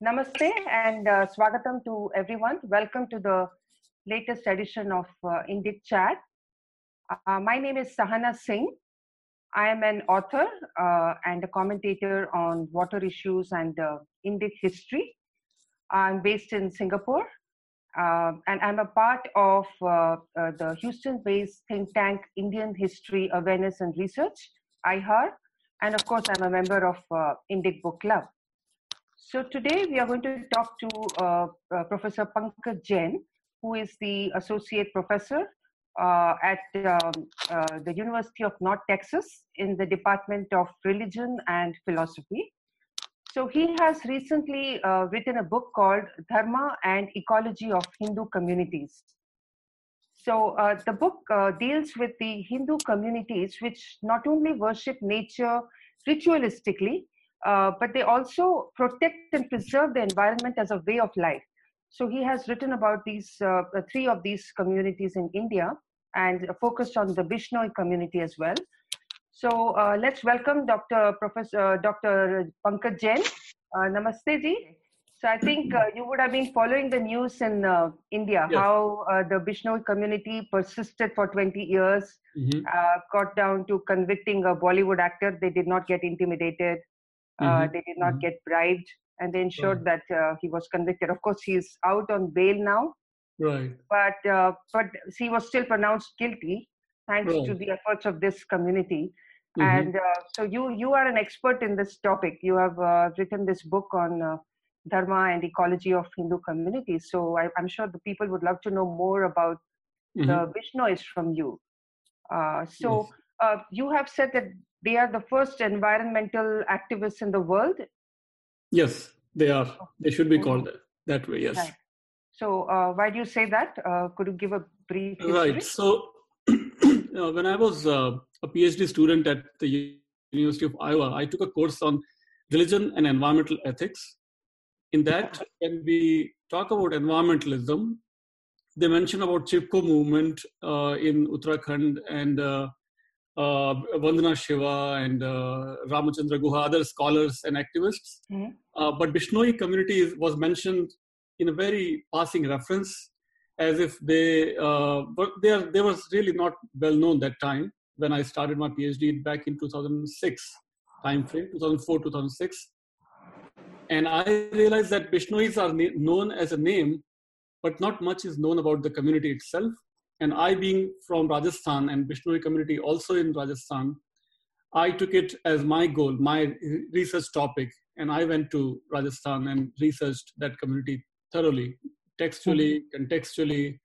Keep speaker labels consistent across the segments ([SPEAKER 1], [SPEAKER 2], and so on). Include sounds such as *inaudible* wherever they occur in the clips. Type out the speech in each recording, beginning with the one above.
[SPEAKER 1] Namaste and uh, swagatam to everyone. Welcome to the latest edition of uh, Indic Chat. Uh, my name is Sahana Singh. I am an author uh, and a commentator on water issues and uh, Indic history. I'm based in Singapore uh, and I'm a part of the Houston based think tank Indian History Awareness and Research, IHAR. And of course, I'm a member of Indic Book Club. So today we are going to talk to uh, uh, Professor Pankaj Jain, who is the associate professor uh, at um, uh, the University of North Texas in the Department of Religion and Philosophy. So he has recently uh, written a book called Dharma and Ecology of Hindu Communities. So uh, the book deals with the Hindu communities which not only worship nature ritualistically, uh, but they also protect and preserve the environment as a way of life. So he has written about these uh, three of these communities in India and focused on the Bishnoi community as well. So uh, let's welcome Dr. Professor Dr. Pankaj Jain. Uh, namaste ji. So I think uh, you would have been following the news in uh, India
[SPEAKER 2] Yes.
[SPEAKER 1] how uh, the Bishnoi community persisted for 20 years,
[SPEAKER 2] Mhm.
[SPEAKER 1] uh, got down to convicting a Bollywood actor. They did not get intimidated. Uh,
[SPEAKER 2] Mhm.
[SPEAKER 1] they did not
[SPEAKER 2] Mhm.
[SPEAKER 1] get bribed, and they ensured that uh, he was convicted. Of course, he's out on bail now,
[SPEAKER 2] Right.
[SPEAKER 1] but uh, but he was still pronounced guilty thanks to the efforts of this community.
[SPEAKER 2] Mhm.
[SPEAKER 1] And uh, so you you are an expert in this topic. You have uh, written this book on uh, dharma and ecology of Hindu communities. So I, I'm sure the people would love to know more about
[SPEAKER 2] Mhm.
[SPEAKER 1] the Vishnois from you. Uh, so
[SPEAKER 2] Yes.
[SPEAKER 1] uh, you have said that they are the first environmental activists in the world.
[SPEAKER 2] Yes, they are. They should be called that, that way. Yes.
[SPEAKER 1] Right. So uh, why do you say that? Uh, could you give a brief history?
[SPEAKER 2] Right. So, *clears throat* uh, when I was uh, a PhD student at the University of Iowa, I took a course on religion and environmental ethics. In that, when we talk about environmentalism, they mention about Chipko movement uh, in Uttarakhand and uh, Vandana Shiva and uh, Ramachandra Guha, other scholars and activists.
[SPEAKER 1] Mhm.
[SPEAKER 2] Uh, but Bishnoi community is, was mentioned in a very passing reference, as if they, uh, but they, are, they was really not well known that time when I started my PhD back in 2006 time frame, 2004 2006. And I realized that Bishnois are na- known as a name, but not much is known about the community itself. And I, being from Rajasthan and Bishnoi community also in Rajasthan, I took it as my goal, my research topic, and I went to Rajasthan and researched that community thoroughly, textually, contextually,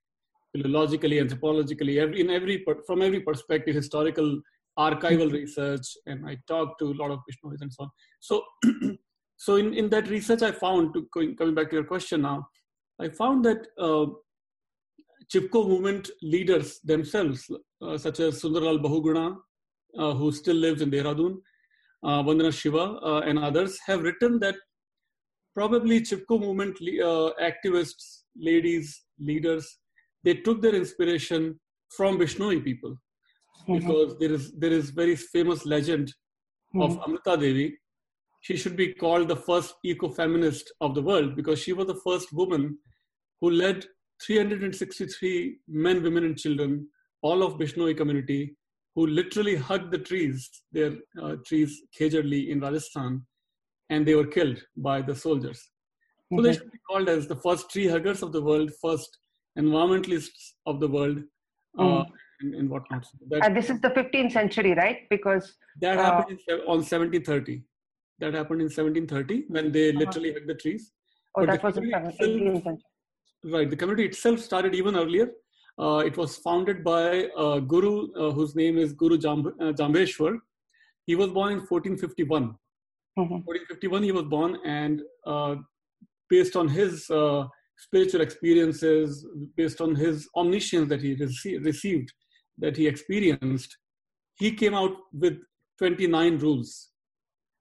[SPEAKER 2] philologically, anthropologically, every, in every from every perspective, historical, archival research, and I talked to a lot of Bishnois and so on. So, *clears throat* so in, in that research, I found, to coming back to your question now, I found that uh, Chipko movement leaders themselves, uh, such as Sundarlal Bahuguna, uh, who still lives in Dehradun, uh, Vandana Shiva, uh, and others, have written that probably Chipko movement le- uh, activists, ladies, leaders, they took their inspiration from Bishnoi people. Because there is there is very famous legend of Amrita Devi. She should be called the first eco-feminist of the world because she was the first woman who led 363 men, women, and children, all of Bishnoi community, who literally hugged the trees, their uh, trees, Khejarli in Rajasthan, and they were killed by the soldiers. So they should be called as the first tree huggers of the world, first environmentalists of the world, uh,
[SPEAKER 1] Mm.
[SPEAKER 2] and, and whatnot. So that,
[SPEAKER 1] And this is the 15th century, right? Because
[SPEAKER 2] that
[SPEAKER 1] uh,
[SPEAKER 2] happened in, on 1730. That happened in 1730 when they
[SPEAKER 1] Uh-huh.
[SPEAKER 2] literally hugged the trees.
[SPEAKER 1] oh,
[SPEAKER 2] But
[SPEAKER 1] that
[SPEAKER 2] the
[SPEAKER 1] was in
[SPEAKER 2] community
[SPEAKER 1] 18th century.
[SPEAKER 2] Right, the community itself started even earlier. Uh, it was founded by a guru uh, whose name is Guru Jamb- uh, Jambheshwar. He was born in 1451.
[SPEAKER 1] Mhm.
[SPEAKER 2] 1451 he was born and uh, based on his uh, spiritual experiences based on his omniscience that he rece- received that he experienced he came out with 29 rules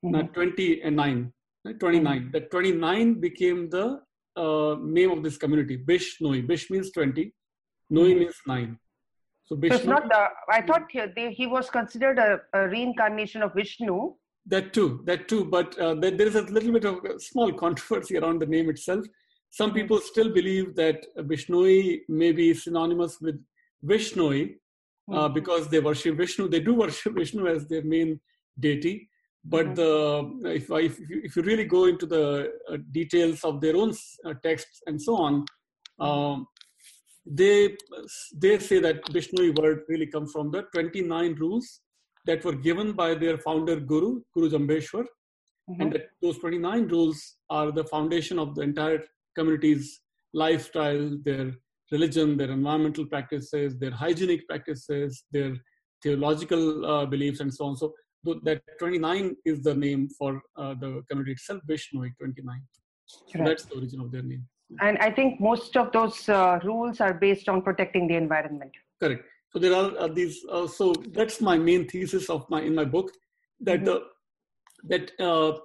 [SPEAKER 2] not
[SPEAKER 1] Mhm.
[SPEAKER 2] 20 and 9 right? 29 that 29 became the uh, name of this community bish noi bish means 20 noi
[SPEAKER 1] Mhm.
[SPEAKER 2] means 9 so
[SPEAKER 1] So
[SPEAKER 2] bish
[SPEAKER 1] it's not. the, I thought he, they, he was considered a, a reincarnation of Vishnu,
[SPEAKER 2] That too, that too. But uh, there, there is a little bit of a small controversy around the name itself. Some hmm. people still believe that Bishnoi may be synonymous with Vishnoi uh, hmm. because they worship Vishnu. They do worship Vishnu as their main deity. But mm-hmm. the, if, I, if, you, if you really go into the uh, details of their own uh, texts and so on, um, they they say that Vishnu word really comes from the 29 rules that were given by their founder Guru, Guru Jambeshwar. Mm-hmm. And that those 29 rules are the foundation of the entire community's lifestyle, their religion, their environmental practices, their hygienic practices, their theological uh, beliefs, and so on. So that 29 is the name for uh, the community itself, Vishnu 29. So that's the origin of their name.
[SPEAKER 1] And I think most of those uh, rules are based on protecting the environment.
[SPEAKER 2] Correct. So there are uh, these. Uh, so that's my main thesis of my in my book that mm-hmm. that uh,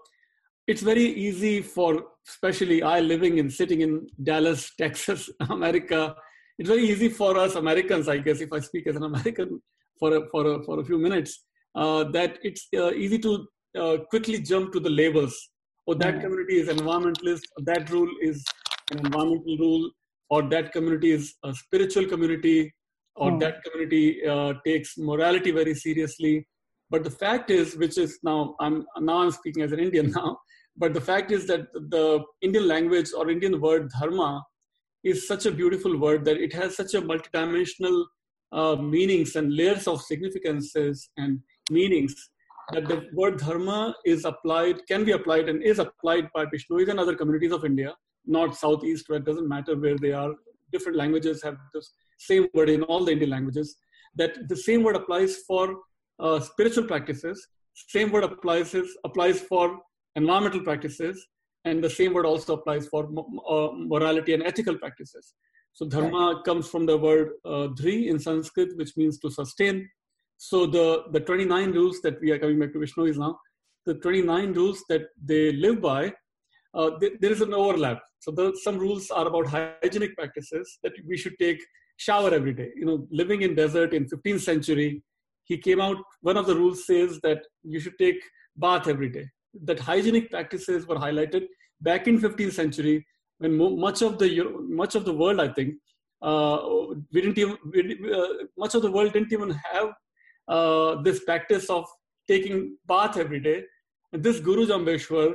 [SPEAKER 2] it's very easy for especially I living in sitting in Dallas, *laughs* Texas, America. It's very easy for us Americans, I guess, if I speak as an American for a, for a, for a few minutes, uh, that it's uh, easy to quickly jump to the labels. Oh, that mm-hmm. community is environmentalist. That rule is an environmental rule, or that community is a spiritual community, or mm. that community uh, takes morality very seriously. But the fact is, which is now I'm now I'm speaking as an Indian *laughs* now, but the fact is that the Indian language or Indian word dharma is such a beautiful word that it has such a multidimensional uh, meanings and layers of significances and meanings that the word dharma is applied, can be applied, and is applied by Bishnois and other communities of India not southeast, where it doesn't matter where they are. Different languages have the same word in all the Indian languages. That the same word applies for uh, spiritual practices. Same word applies applies for environmental practices, and the same word also applies for uh, morality and ethical practices. So dharma comes from the word uh, dhri in Sanskrit, which means to sustain. So the, the 29 rules that we are coming back to Vishnu is now, the 29 rules that they live by uh, th- there is an overlap. So the, some rules are about hygienic practices that we should take shower every day. You know, living in desert in 15th century, he came out. One of the rules says that you should take bath every day. That hygienic practices were highlighted back in 15th century when mo- much of the much of the world, I think, uh, we didn't even we, uh, much of the world didn't even have uh, this practice of taking bath every day. And this Guru Jambeshwar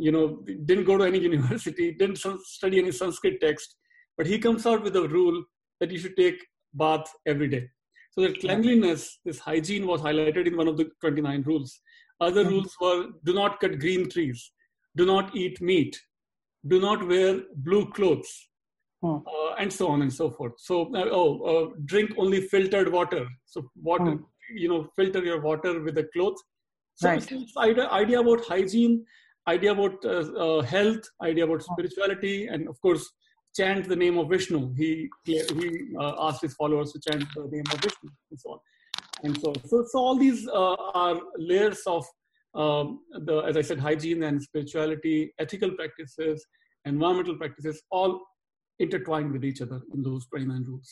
[SPEAKER 2] you know, didn't go to any *laughs* university, didn't study any Sanskrit text, but he comes out with a rule that you should take bath every day. So that cleanliness, this hygiene was highlighted in one of the 29 rules. Other mm-hmm. rules were do not cut green trees, do not eat meat, do not wear blue clothes, hmm. uh, and so on and so forth. So, uh, oh, uh, drink only filtered water. So, water, hmm. You know, filter your water with a cloth. So, right. it's idea, idea about hygiene idea about uh, uh, health, idea about spirituality, and of course, chant the name of Vishnu. He he uh, asked his followers to chant the name of Vishnu, and so on. And so, so, so all these uh, are layers of um, the, as I said, hygiene and spirituality, ethical practices, environmental practices, all intertwined with each other in those 29 rules.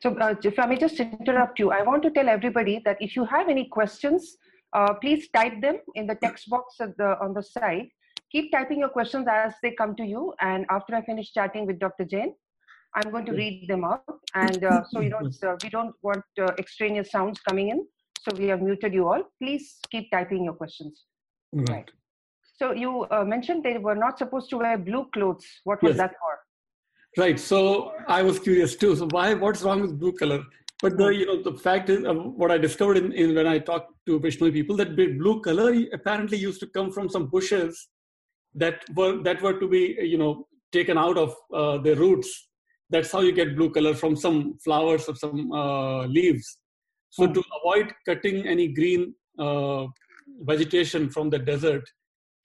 [SPEAKER 1] So, uh, if I may just interrupt you, I want to tell everybody that if you have any questions uh, please type them in the text box the, on the side. Keep typing your questions as they come to you. And after I finish chatting with Dr. Jain, I'm going to read them out. And uh, so, you know, uh, we don't want uh, extraneous sounds coming in. So we have muted you all. Please keep typing your questions.
[SPEAKER 2] Right. right.
[SPEAKER 1] So you uh, mentioned they were not supposed to wear blue clothes. What was yes. that for?
[SPEAKER 2] Right. So I was curious too. So why? What's wrong with blue color? But the you know the fact is, uh, what I discovered in, in when I talked to Vishnoi people that blue color apparently used to come from some bushes that were that were to be you know taken out of uh, the roots. That's how you get blue color from some flowers or some uh, leaves. So to avoid cutting any green uh, vegetation from the desert,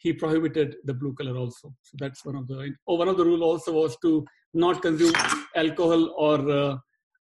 [SPEAKER 2] he prohibited the blue color also. So that's one of the. Oh, one of the rule also was to not consume alcohol or uh,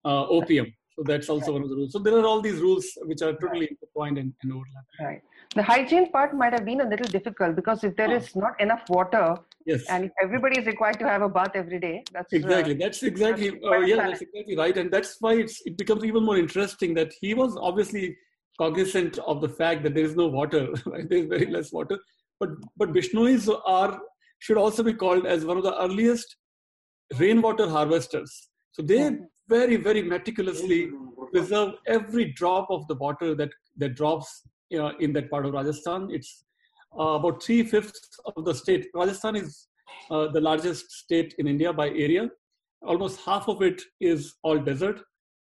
[SPEAKER 2] uh, opium. So that's also one of the rules. So there are all these rules which are totally right. intertwined and, and overlapping.
[SPEAKER 1] Right. The hygiene part might have been a little difficult because if there oh. is not enough water,
[SPEAKER 2] yes,
[SPEAKER 1] and if everybody is required to have a bath every day, that's
[SPEAKER 2] exactly uh, that's exactly that's uh, yeah that's exactly right, and that's why it's it becomes even more interesting that he was obviously cognizant of the fact that there is no water, *laughs* right? there is very less water. But but Bishnois are should also be called as one of the earliest rainwater harvesters. So they very very meticulously preserve every drop of the water that that drops uh, in that part of Rajasthan. It's uh, about three fifths of the state. Rajasthan is uh, the largest state in India by area. Almost half of it is all desert.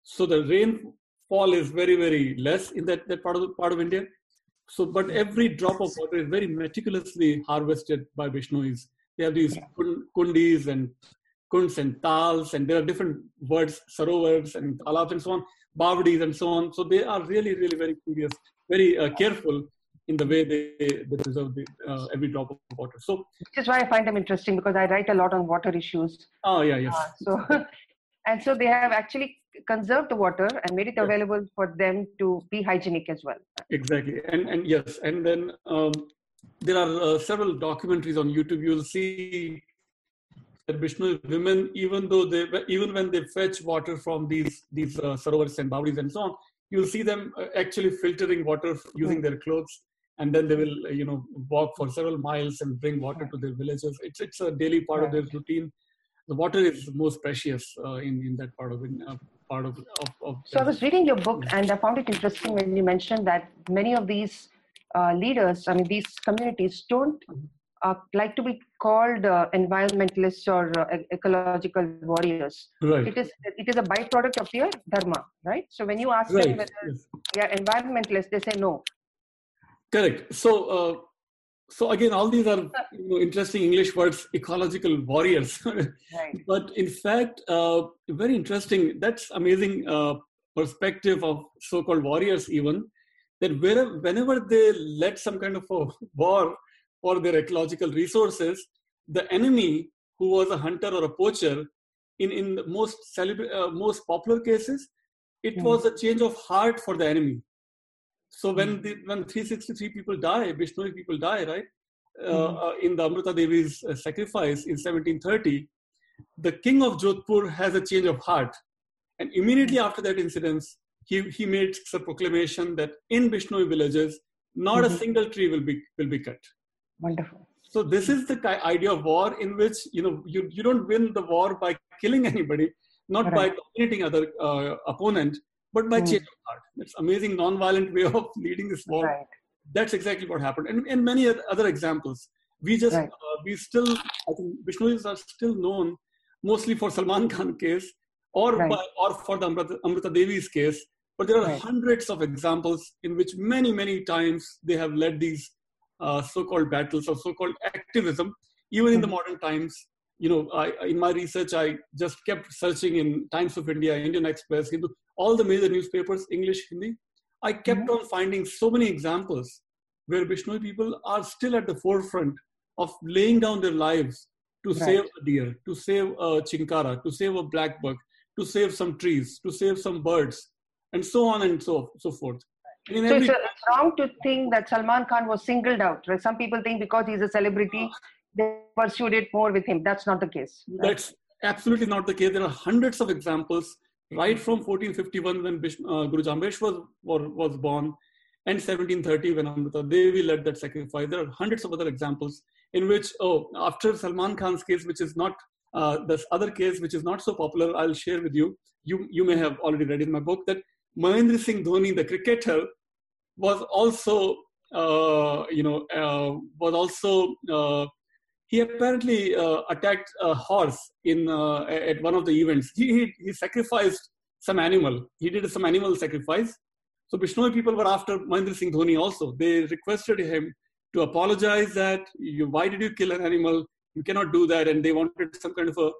[SPEAKER 2] So the rainfall is very, very less in that, that part of the, part of India. So, but every drop of water is very meticulously harvested by Bishnois. They have these kundis and kunds and tals, and there are different words, sarovars and alabs and so on, bavdis and so on. So they are really, really very curious, very uh, careful in the way they, they preserve the, uh, every drop of water. So,
[SPEAKER 1] which is why I find them interesting because I write a lot on water issues.
[SPEAKER 2] Oh yeah, yes.
[SPEAKER 1] Uh, so, *laughs* and so they have actually conserved the water and made it yeah. available for them to be hygienic as well.
[SPEAKER 2] Exactly, and and yes, and then um, there are uh, several documentaries on YouTube. You'll see that Bishnoi women, even though they even when they fetch water from these these uh, sarovars and bawdis and so on, you'll see them uh, actually filtering water using mm-hmm. their clothes and then they will you know walk for several miles and bring water to their villages it's it's a daily part of their routine the water is most precious uh, in in that part of in, uh, part of, of, of
[SPEAKER 1] so i was reading your book and i found it interesting when you mentioned that many of these uh, leaders i mean these communities don't uh, like to be called uh, environmentalists or uh, ecological warriors.
[SPEAKER 2] Right.
[SPEAKER 1] It is it is a byproduct of their dharma, right? So when you ask
[SPEAKER 2] right.
[SPEAKER 1] them whether yes. they are environmentalists, they say no.
[SPEAKER 2] Correct. So, uh, so again, all these are you know, interesting English words, ecological warriors. *laughs*
[SPEAKER 1] right.
[SPEAKER 2] But in fact, uh, very interesting. That's amazing uh, perspective of so-called warriors, even that wherever, whenever they led some kind of a *laughs* war for their ecological resources, the enemy, who was a hunter or a poacher, in in the most celebra- uh, most popular cases, it mm. was a change of heart for the enemy so when hmm. the, when 363 people die, Bishnoi people die, right? Uh, mm-hmm. uh, in the Amrita Devi's uh, sacrifice in 1730, the king of Jodhpur has a change of heart. And immediately after that incident, he, he makes a proclamation that in Bishnoi villages, not mm-hmm. a single tree will be, will be cut.
[SPEAKER 1] Wonderful.
[SPEAKER 2] So this is the idea of war in which, you know, you, you don't win the war by killing *laughs* anybody, not right. by dominating other uh, opponent, but by mm. change of heart. It's amazing non-violent way of leading this war.
[SPEAKER 1] Right.
[SPEAKER 2] That's exactly what happened. And, and many other examples. We just, right. uh, we still, I think Bishnois are still known mostly for Salman *laughs* Khan case or, right. by, or for the Amrita, Amrita Devi's case. But there are hundreds of examples in which many, many times they have led these uh, so-called battles or so-called activism, even mm. in the hmm. modern times you know, I, in my research, I just kept searching in Times of India, Indian Express, Hindu, all the major newspapers, English, Hindi. I kept mm-hmm. on finding so many examples where Bishnoi people are still at the forefront of laying down their lives to right. save a deer, to save a chinkara, to save a black buck, to save some trees, to save some birds, and so on and so so forth.
[SPEAKER 1] so every... it's wrong to think that Salman Khan was singled out. Right? Some people think because he's a celebrity, they pursued it more with him. That's not the case.
[SPEAKER 2] That's absolutely not the case. There are hundreds of examples right from 1451 when uh, Guru Jambesh was, was born and 1730 when Amrita Devi led that sacrifice. There are hundreds of other examples in which, oh, after Salman Khan's case, which is not uh, this other case, which is not so popular, I'll share with you. You you may have already read in my book that Mahendra Singh Dhoni, the cricketer, was also uh, you know uh, was also uh, he apparently uh, attacked a horse in uh, at one of the events. He, he, he sacrificed some animal. He did some animal sacrifice. So Bishnoi people were after Mahendra Singh Dhoni also. They requested him to apologize that you, why did you kill an animal? You cannot do that, and they wanted some kind of a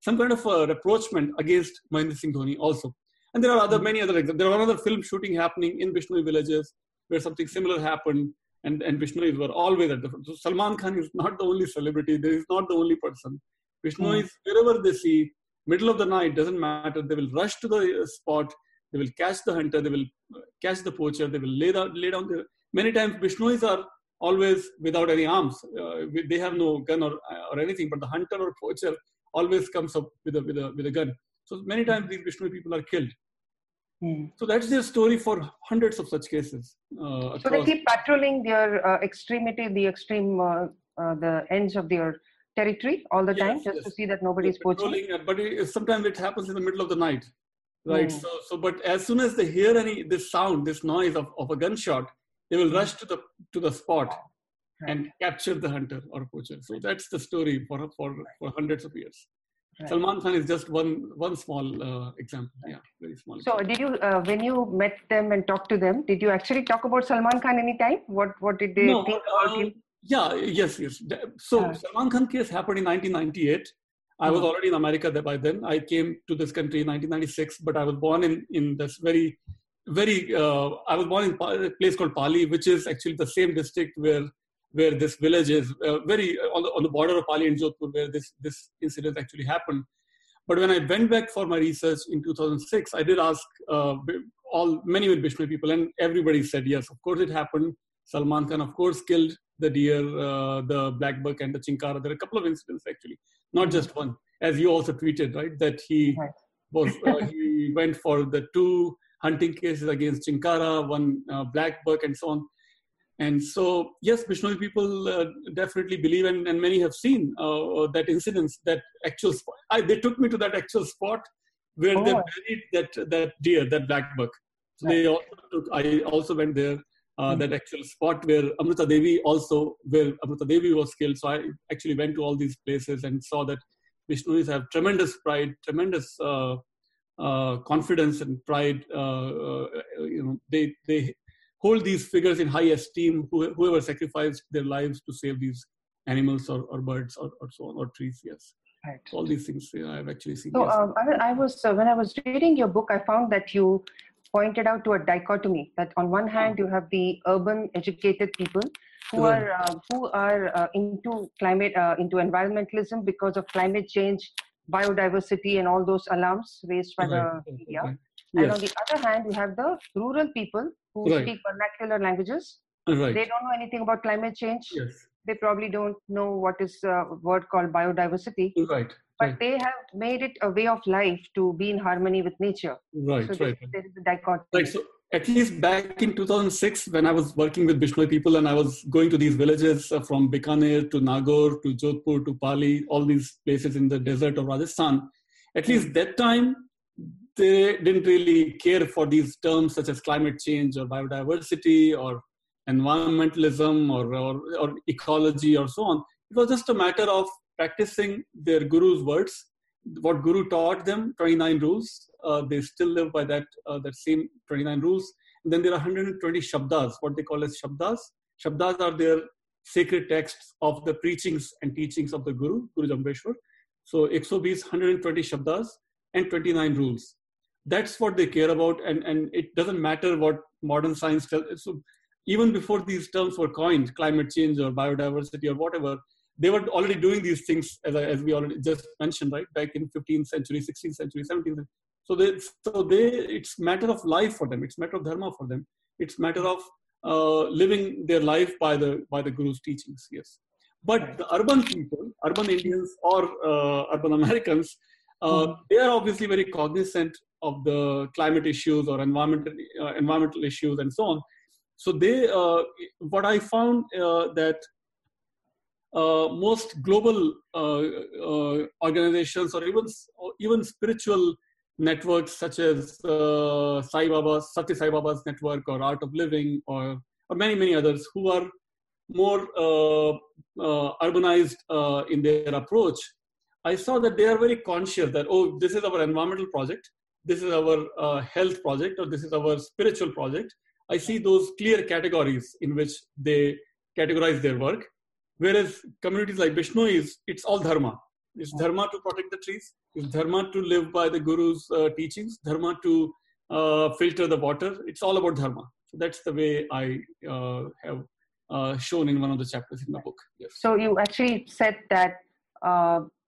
[SPEAKER 2] some kind of a reproachment against Mahendra Singh Dhoni also. And there are other many other examples. There are another film shooting happening in Bishnoi villages where something similar happened and, and Bishnois were always at the front. So Salman Khan is not the only celebrity, there is not the only person. Bishnois, mm. wherever they see, middle of the night, doesn't matter, they will rush to the uh, spot, they will catch the hunter, they will uh, catch the poacher, they will lay down, lay down their. Many times Bishnois are always without any arms. Uh, they have no gun or, uh, or anything, but the hunter or poacher always comes up with a, with a, with a gun. So many times these Bishnoi people are killed. Mm. So that's their story for hundreds of such cases. Uh,
[SPEAKER 1] so they keep patrolling their uh, extremity, the extreme, uh, uh, the ends of their territory all the yes, time, just yes. to see that nobody is poaching.
[SPEAKER 2] But it, sometimes it happens in the middle of the night, right? Mm. So, so, but as soon as they hear any this sound, this noise of, of a gunshot, they will rush to the to the spot right. and capture the hunter or poacher. So that's the story for for for hundreds of years. Right. Salman Khan is just one one small uh, example. Yeah, very small.
[SPEAKER 1] So,
[SPEAKER 2] example.
[SPEAKER 1] did you uh, when you met them and talked to them, did you actually talk about Salman Khan any time? What what did they no, think about um, him?
[SPEAKER 2] Yeah, yes, yes. So uh, Salman Khan case happened in 1998. I was hmm. already in America by then. I came to this country in 1996, but I was born in in this very very. Uh, I was born in a place called Pali, which is actually the same district where where this village is uh, very uh, on the, on the border of Pali and Jodhpur, where this, this incident actually happened. But when I went back for my research in 2006, I did ask uh, all many Bishnoi people, and everybody said yes. Of course, it happened. Salman Khan, of course, killed the deer, uh, the black buck, and the chinkara. There are a couple of incidents actually, not just one. As you also tweeted, right, that he was uh, *laughs* he went for the two hunting cases against chinkara, one uh, black buck, and so on. And so, yes, Bishnoi people uh, definitely believe, and, and many have seen uh, uh that incidents, that actual spot. I, they took me to that actual spot where oh. they buried that, that deer, that black buck. So they also took, I also went there, uh, mm-hmm. that actual spot where Amrita Devi also, where Amrita Devi was killed. So I actually went to all these places and saw that Bishnois have tremendous pride, tremendous uh, uh, confidence and pride. you know, they, they hold these figures in high esteem, whoever sacrificed their lives to save these animals or, or birds or, or so on, or trees, yes. Right. All these things yeah, I've actually seen.
[SPEAKER 1] So yes. um, I, I, was, uh, when I was reading your book, I found that you pointed out to a dichotomy that on one hand you have the urban educated people who right. are uh, who are uh, into climate uh, into environmentalism because of climate change biodiversity and all those alarms raised by right. the media yes. and on the other hand you have the rural people who right. speak vernacular languages. Right. They don't know anything about climate change.
[SPEAKER 2] Yes.
[SPEAKER 1] They probably don't know what is a word called biodiversity.
[SPEAKER 2] Right.
[SPEAKER 1] But
[SPEAKER 2] right.
[SPEAKER 1] they have made it a way of life to be in harmony with nature.
[SPEAKER 2] Right.
[SPEAKER 1] So
[SPEAKER 2] right.
[SPEAKER 1] There is a dichotomy.
[SPEAKER 2] Right. So at least back in 2006, when I was working with Bishnoi people and I was going to these villages uh, from Bikaner to Nagaur to Jodhpur to Pali, all these places in the desert of Rajasthan, at least that time they didn't really care for these terms such as climate change or biodiversity or environmentalism or, or, or ecology or so on. It was just a matter of practicing their guru's words. What guru taught them, 29 rules, uh, they still live by that, uh, that same 29 rules. And then there are 120 shabdas, what they call as shabdas. Shabdas are their sacred texts of the preachings and teachings of the guru, Guru Jambeshwar. So 120 shabdas and 29 rules that's what they care about and, and it doesn't matter what modern science tells so even before these terms were coined climate change or biodiversity or whatever they were already doing these things as, I, as we already just mentioned right back in 15th century 16th century 17th so they so they it's matter of life for them. It's matter of dharma for them. It's matter of uh, living their life by the by the guru's teachings yes. But the urban people urban indians or uh, urban americans uh, mm-hmm. they are obviously very cognizant of the climate issues or environmental uh, environmental issues and so on. So they, uh, what I found uh, that uh, most global uh, uh, organizations or even even spiritual networks such as Sai Baba, Satya Sai Baba's network or Art of Living or or many many others who are more urbanized in their approach I saw that they are very conscious that, oh, this is our environmental project, this is our uh, health project, or this is our spiritual project. I see those clear categories in which they categorize their work. Whereas communities like Bishnois, it's all dharma. It's dharma to protect the trees, it's dharma to live by the guru's uh, teachings, dharma to uh, filter the water. It's all about dharma. So that's the way I uh, have uh, shown in one of the chapters in the book. Yes.
[SPEAKER 1] So you actually said that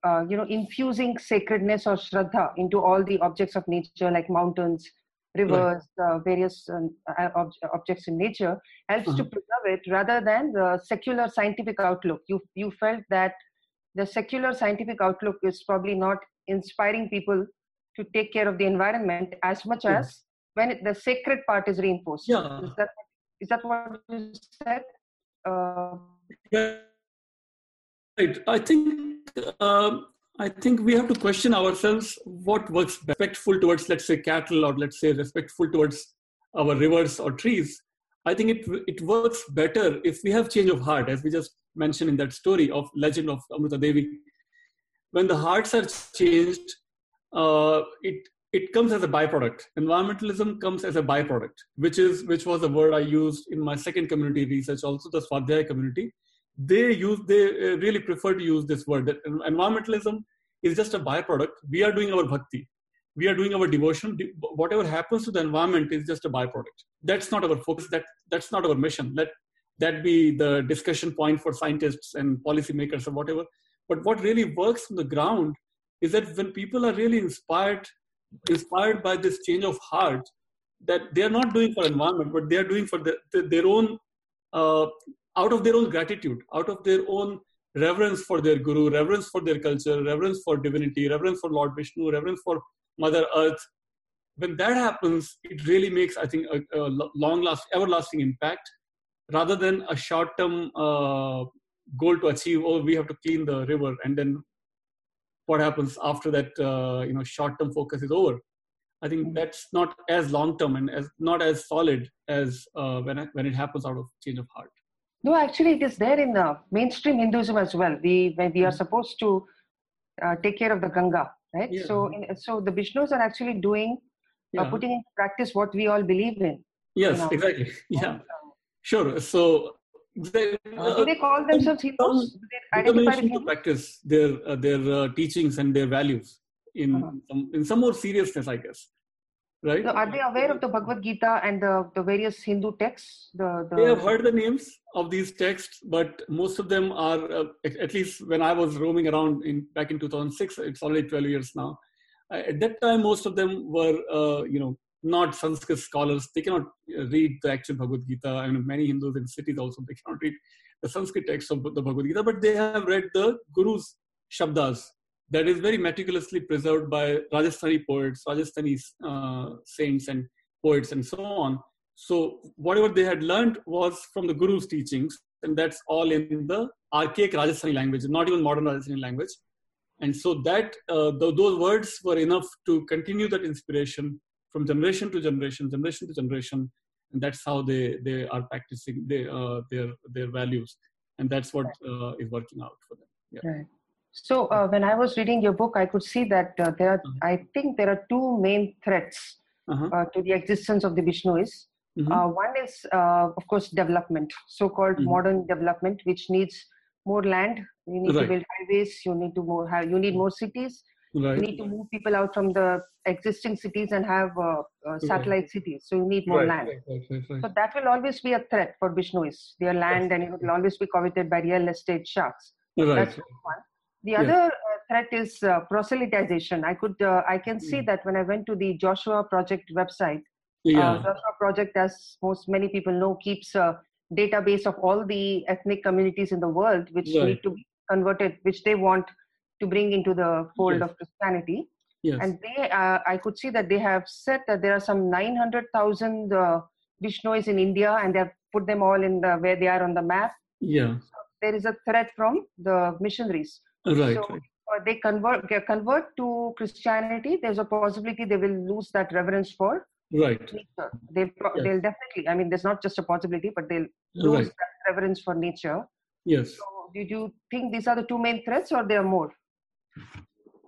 [SPEAKER 1] uh, you know, infusing sacredness or shraddha into all the objects of nature, like mountains, rivers, right. uh, various um, uh, ob- objects in nature, helps uh-huh. to preserve it rather than the secular scientific outlook. You you felt that the secular scientific outlook is probably not inspiring people to take care of the environment as much as when it, the sacred part is reinforced.
[SPEAKER 2] Yeah.
[SPEAKER 1] Is that is that what you said? Uh,
[SPEAKER 2] right. I think um, I think we have to question ourselves what works respectful towards, let's say, cattle, or let's say respectful towards our rivers or trees. I think it it works better if we have change of heart, as we just mentioned in that story of legend of Amrita Devi. When the hearts are changed, uh, it it comes as a byproduct. Environmentalism comes as a byproduct, which is which was the word I used in my second community research, also the Swadhyaya community. They use they uh, really prefer to use this word that environmentalism is just a byproduct. We are doing our bhakti, we are doing our devotion. Whatever happens to the environment is just a byproduct. That's not our focus. That that's not our mission. Let that be the discussion point for scientists and policymakers or whatever. But what really works on the ground is that when people are really inspired inspired by this change of heart that they are not doing for environment but they are doing for the, the, their own uh, out of their own gratitude out of their own reverence for their guru reverence for their culture reverence for divinity reverence for lord vishnu reverence for mother earth. When that happens it really makes i think a, a long last everlasting impact. Rather than a short term uh, goal to achieve oh we have to clean the river and then what happens after that uh, you know short term focus is over. I think mm-hmm. that's not as long term and as not as solid as uh, when it, when it happens out of change of heart
[SPEAKER 1] no actually it is there in the mainstream hinduism as well we when we are mm-hmm. supposed to uh, take care of the ganga right yeah. so in, so the vishnus are actually doing uh, putting into practice what we all believe in
[SPEAKER 2] yes you know? exactly *laughs* yeah sure so
[SPEAKER 1] they, uh, do they call themselves Hindus?
[SPEAKER 2] Determination to practice their uh, their uh, teachings and their values in uh-huh. some, in some more seriousness, I guess. Right?
[SPEAKER 1] So are they aware of the Bhagavad Gita and the, the various Hindu texts? The, the...
[SPEAKER 2] They have heard the names of these texts, but most of them are, uh, at least when I was roaming around in back in 2006, it's already 12 years now. at that time, most of them were, uh, you know, not Sanskrit scholars. They cannot uh, read the actual Bhagavad Gita. I mean, many Hindus in cities also, they cannot read the Sanskrit text of the Bhagavad Gita, but they have read the Guru's Shabdas that is very meticulously preserved by Rajasthani poets, Rajasthani uh, saints and poets and so on. So whatever they had learned was from the Guru's teachings, and that's all in the archaic Rajasthani language, not even modern Rajasthani language. And so that uh, th- those words were enough to continue that inspiration from generation to generation, generation to generation, and that's how they they are practicing they, uh, their their values, and that's what uh, is working out for them.
[SPEAKER 1] Yeah. Right. So uh, when I was reading your book, I could see that uh, there are, uh-huh. I think there are two main threats uh-huh. Uh, to the existence of the Vishnuis. Mm-hmm. Uh, one is, of course, development, so-called mm-hmm. modern development, which needs more land. You need right. to build highways. You need to more have. You need more cities Right. You need to move people out from the existing cities and have uh, uh, satellite right. cities. So you need more land. So that will always be a threat for Vishnuis. Their land and it will always be coveted by real estate sharks. That's one. The other uh, threat is uh, proselytization. I could, uh, I can see mm. that when I went to the Joshua Project website. Yeah. Joshua Project, as most many people know, keeps a database of all the ethnic communities in the world which need to be converted, which they want to bring into the fold yes. of Christianity. Yes. And they, uh, I could see that they have said that there are some 900,000 uh, Vishnois in India, and they have put them all in the, where they are on the map.
[SPEAKER 2] Yeah. So
[SPEAKER 1] there is a threat from the missionaries.
[SPEAKER 2] Right.
[SPEAKER 1] So, right. Uh, they convert convert to Christianity. There's a possibility they will lose that reverence for
[SPEAKER 2] right
[SPEAKER 1] nature. They yes. they'll definitely. I mean, there's not just a possibility, but they'll lose right. that reverence for nature.
[SPEAKER 2] Yes.
[SPEAKER 1] So, did you think these are the two main threats, or there are more?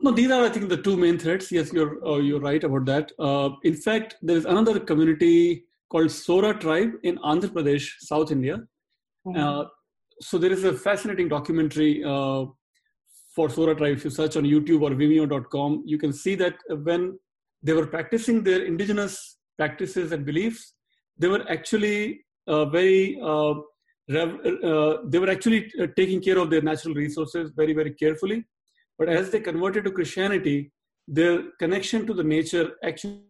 [SPEAKER 2] No, these are, I think, the two main threats. Yes, you're uh, you're right about that. Uh, in fact, there is another community called Sora tribe in Andhra Pradesh, South India. Mm-hmm. Uh, so there is a fascinating documentary uh, for Sora tribe. If you search on YouTube or Vimeo.com, you can see that when they were practicing their indigenous practices and beliefs, they were actually uh, very uh, they were actually taking care of their natural resources very very carefully but as they converted to Christianity, their connection to the nature actually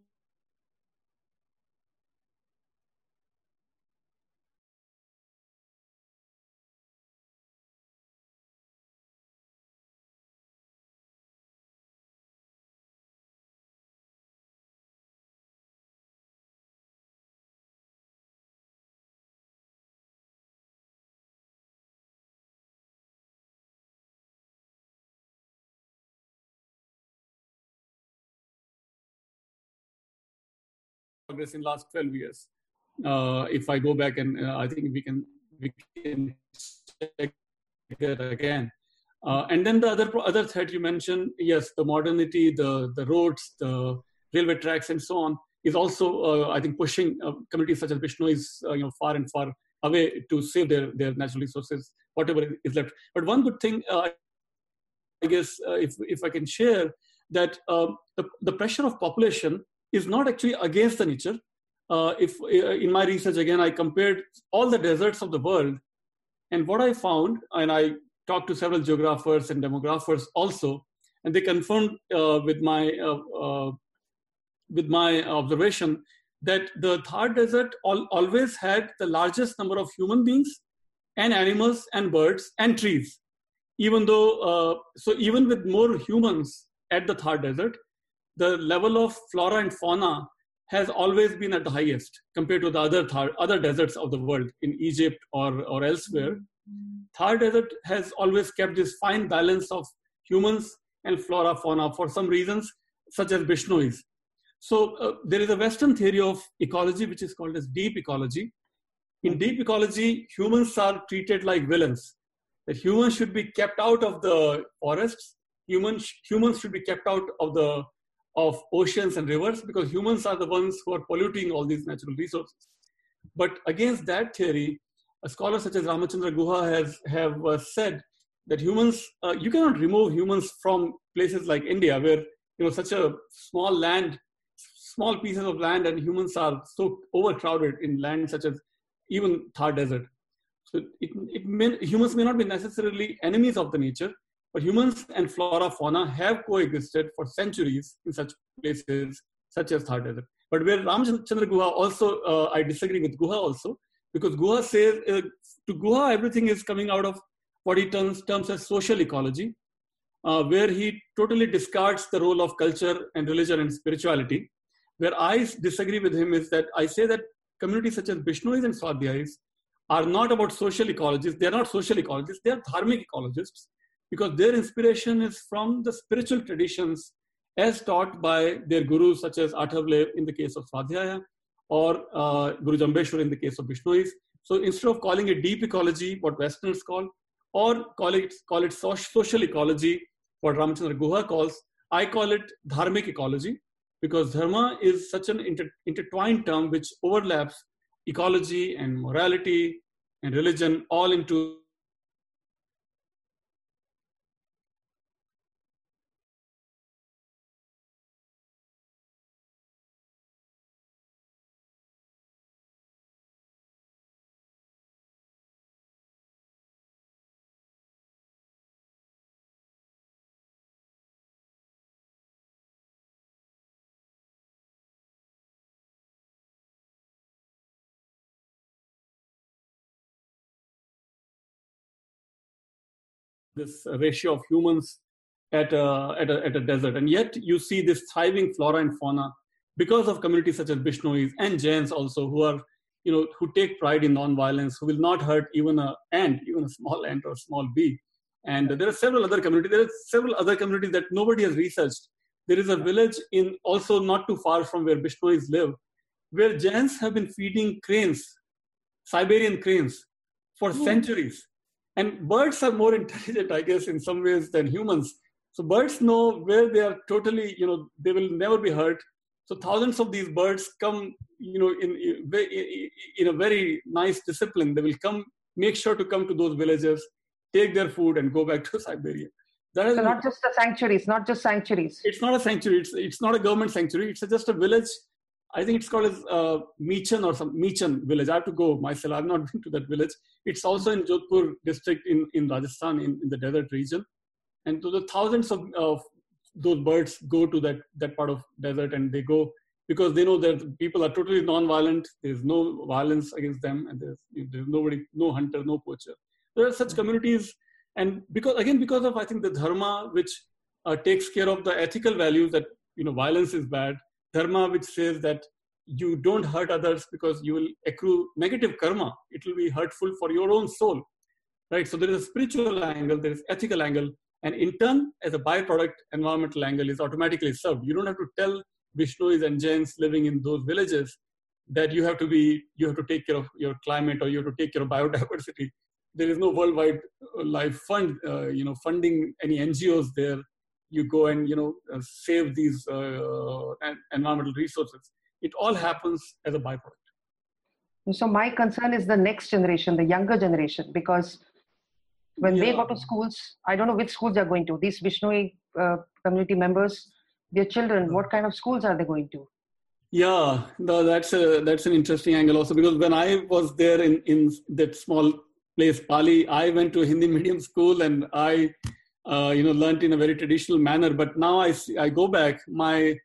[SPEAKER 2] progress in last 12 years. Uh, if I go back and uh, I think we can we can check that again. Uh, and then the other other threat you mentioned, yes, the modernity, the the roads, the railway tracks, and so on, is also uh, I think pushing uh, communities such as Bishnois, uh, you know, far and far away to save their their natural resources, whatever is left. But one good thing, I guess, if if I can share, that the the pressure of population is not actually against the nature. Uh, if uh, in my research again, I compared all the deserts of the world, and what I found, and I talked to several geographers and demographers also, and they confirmed uh, with my uh, uh, with my observation that the Thar Desert al- always had the largest number of human beings and animals and birds and trees. Even though, uh, so even with more humans at the Thar Desert, the level of flora and fauna has always been at the highest compared to the other Thar, other deserts of the world in Egypt or, or elsewhere. Thar Desert has always kept this fine balance of humans and flora fauna for some reasons, such as Bishnois. So uh, there is a Western theory of ecology which is called as deep ecology. In deep ecology, humans are treated like villains. That humans should be kept out of the forests. Humans humans should be kept out of the of oceans and rivers because humans are the ones who are polluting all these natural resources. But against that theory, a scholar such as Ramachandra Guha has have uh, said that humans, uh, you cannot remove humans from places like India, where you know such a small land, small pieces of land, and humans are so overcrowded in land such as even Thar Desert. So it, it may, humans may not be necessarily enemies of the nature, but humans and flora fauna have coexisted for centuries in such places such as Thar Desert. But where Ramchandra Guha also, uh, I disagree with Guha also, because Guha says, uh, to Guha, everything is coming out of what he terms, terms as social ecology, uh, where he totally discards the role of culture and religion and spirituality. Where I disagree with him is that I say that communities such as Bishnois and Swadhyais are not about social ecologists. They are not social ecologists. They are dharmic ecologists because their inspiration is from the spiritual traditions as taught by their gurus, such as Athavle in the case of Swadhyaya or uh, Guru Jambeshwar in the case of Bishnois. So instead of calling it deep ecology, what Westerners call, or call it, call it social ecology, what Ramachandra Guha calls, I call it dharmic ecology because dharma is such an inter- intertwined term which overlaps ecology and morality and religion all into this ratio of humans at a, at a, at a desert. And yet you see this thriving flora and fauna because of communities such as Bishnois and Jains also, who are, you know, who take pride in non-violence, who will not hurt even a ant, even a small ant or small bee. And there are several other communities. There are several other communities that nobody has researched. There is a village in also not too far from where Bishnois live, where Jains have been feeding cranes, Siberian cranes, for mm. centuries and birds are more *laughs* intelligent, I guess, in some ways than humans. So birds know where they are totally, you know, they will never be hurt. So thousands of these birds come, you know, in, in a very nice discipline. They will come, make sure to come to those villages, take their food, and go back to *laughs* Siberia.
[SPEAKER 1] That is so not just a sanctuary. It's not just sanctuaries.
[SPEAKER 2] It's not a sanctuary. It's it's not a government sanctuary. It's just a village I think it's called as uh, or some Khichan village. I have to go myself. I've not *laughs* been to that village. It's also in Jodhpur district in, in Rajasthan in, in the desert region. And to the thousands of, of those birds go to that, that part of desert and they go because they know that people are totally non-violent. There's no violence against them and there's, there's nobody, no hunter, no poacher. There are such communities. And because, again, because of, I think the dharma, which uh, takes care of the ethical values that, you know, violence is bad dharma which says that you don't hurt others because you will accrue negative karma it will be hurtful for your own soul right so there is a spiritual angle there is ethical angle and in turn as a byproduct environmental angle is automatically served you don't have to tell Bishnois and Jains living in those villages that you have to be you have to take care of your climate or you have to take care of biodiversity. There is no worldwide uh, life fund, uh, you know, funding any NGOs there. You go and you know uh, save these uh, environmental resources. It all happens as a byproduct.
[SPEAKER 1] So my concern is the next generation, the younger generation, because when yeah. they go to schools, I don't know which schools they're going to. These Bishnoi uh, community members, their children, what kind of schools are they going to?
[SPEAKER 2] Yeah, no, that's a that's an interesting angle also because when I was there in in that small place Pali, I went to a Hindi *laughs* medium school and I, uh, you know, learned in a very traditional manner. But now I see, I go back, my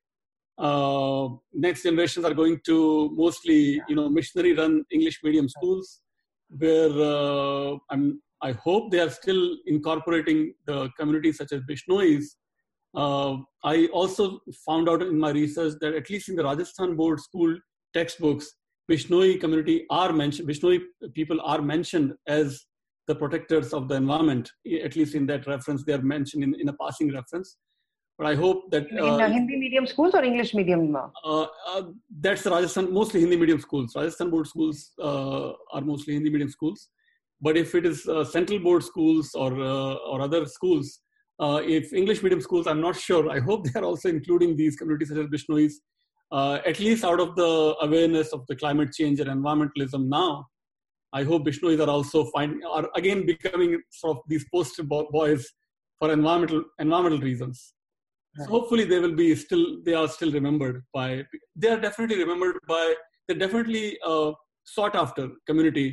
[SPEAKER 2] uh, next generations are going to mostly you know missionary run English medium schools where uh, I'm I hope they are still incorporating the communities such as Bishnois. Uh, I also found out in my research that at least in the Rajasthan board school textbooks, Bishnoi community are mentioned, Bishnoi people are mentioned as the protectors of the environment. At least in that reference, they are mentioned in, in a passing reference. But I hope that
[SPEAKER 1] in uh, Hindi medium schools or English medium.
[SPEAKER 2] Uh, uh, that's the Rajasthan, mostly Hindi medium schools. Rajasthan board schools uh, are mostly Hindi medium schools. But if it is uh, central board schools or uh, or other schools, uh, if English medium schools, I'm not sure. I hope *laughs* they are also including these communities such as Bishnois, uh, at least out of the awareness of the climate change and environmentalism now. I hope Bishnois are also find are again becoming sort of these poster boys for environmental environmental reasons. Right. So hopefully they will be still they are still remembered by they are definitely remembered by they're definitely uh, sought after community